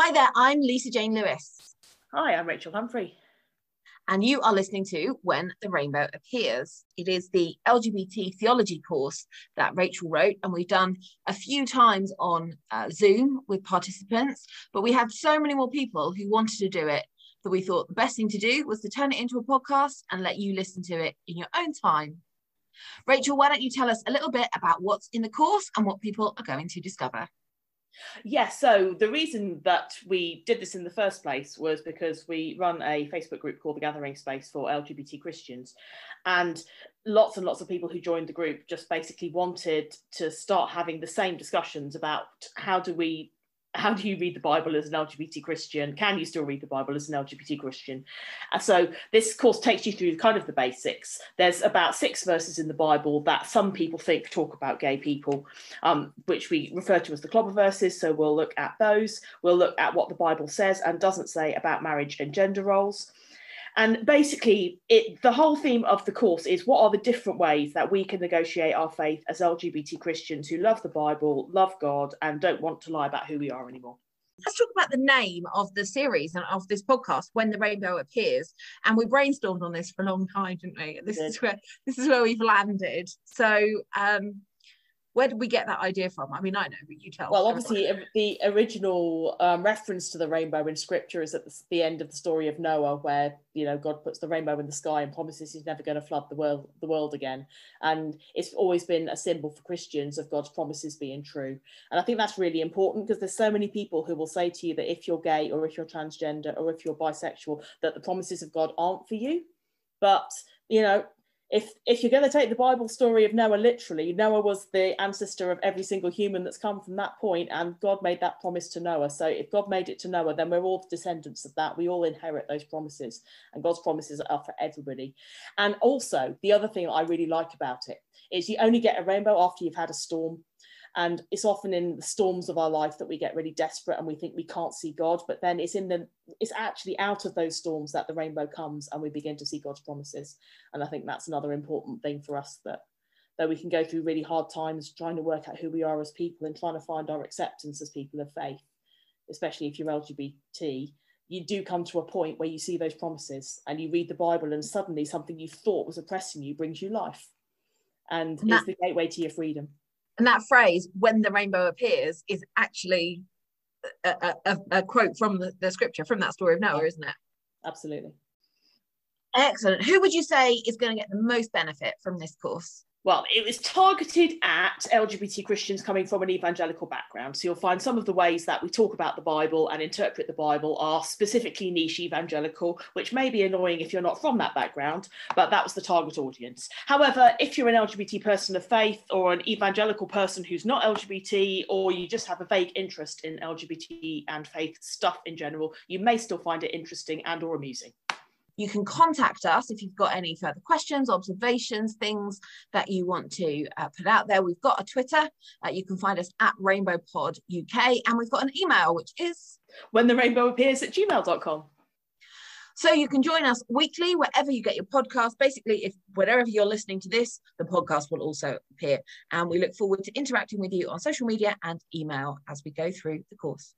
Hi there, I'm Lisa Jane Lewis. Hi, I'm Rachel Humphrey. And you are listening to When the Rainbow Appears. It is the LGBT theology course that Rachel wrote, and we've done a few times on uh, Zoom with participants. But we had so many more people who wanted to do it that we thought the best thing to do was to turn it into a podcast and let you listen to it in your own time. Rachel, why don't you tell us a little bit about what's in the course and what people are going to discover? Yes, yeah, so the reason that we did this in the first place was because we run a Facebook group called the Gathering Space for LGBT Christians. And lots and lots of people who joined the group just basically wanted to start having the same discussions about how do we how do you read the Bible as an LGBT Christian? Can you still read the Bible as an LGBT Christian? And so this course takes you through kind of the basics. There's about six verses in the Bible that some people think talk about gay people, um, which we refer to as the clobber verses. So we'll look at those. We'll look at what the Bible says and doesn't say about marriage and gender roles. And basically, it, the whole theme of the course is what are the different ways that we can negotiate our faith as LGBT Christians who love the Bible, love God, and don't want to lie about who we are anymore. Let's talk about the name of the series and of this podcast, When the Rainbow Appears. And we brainstormed on this for a long time, didn't we? This is where this is where we've landed. So um, where did we get that idea from? I mean, I know, but you tell. Well, obviously, the original um, reference to the rainbow in Scripture is at the, the, end of the story of Noah, where you know God puts the rainbow in the sky and promises He's never going to flood the world, the world again. And it's always been a symbol for Christians of God's promises being true. And I think that's really important because there's so many people who will say to you that if you're gay or if you're transgender or if you're bisexual, that the promises of God aren't for you. But you know, if if you're going to take the Bible story of Noah literally, Noah was the ancestor of every single human that's come from that point, and God made that promise to Noah. So if God made it to Noah, then we're all descendants of that. We all inherit those promises, and God's promises are for everybody. And also, the other thing I really like about it is you only get a rainbow after you've had a storm. And it's often in the storms of our life that we get really desperate and we think we can't see God. But then it's in the it's actually out of those storms that the rainbow comes and we begin to see God's promises. And I think that's another important thing for us that that we can go through really hard times trying to work out who we are as people and trying to find our acceptance as people of faith, especially if you're LGBT, you do come to a point where you see those promises and you read the Bible and suddenly something you thought was oppressing you brings you life. And, and that, it's the gateway to your freedom and that phrase when the rainbow appears is actually a, a, a quote from the, the, scripture from that story of noah isn't it? Absolutely. Excellent. Who would you say is going to get the most benefit from this course well, it was targeted at LGBT Christians coming from an evangelical background. So you'll find some of the ways that we talk about the Bible and interpret the Bible are specifically niche evangelical, which may be annoying if you're not from that background, but that was the target audience. However, if you're an LGBT person of faith or an evangelical person who's not LGBT, or you just have a vague interest in LGBT and faith stuff in general, you may still find it interesting and or amusing. You can contact us if you've got any further questions, observations, things that you want to uh, put out there. We've got a Twitter. Uh, you can find us at Rainbow Pod UK, and we've got an email, which is when the rainbow appears at gmail.com. So you can join us weekly wherever you get your podcast. Basically, if wherever you're listening to this, the podcast will also appear. And we look forward to interacting with you on social media and email as we go through the course.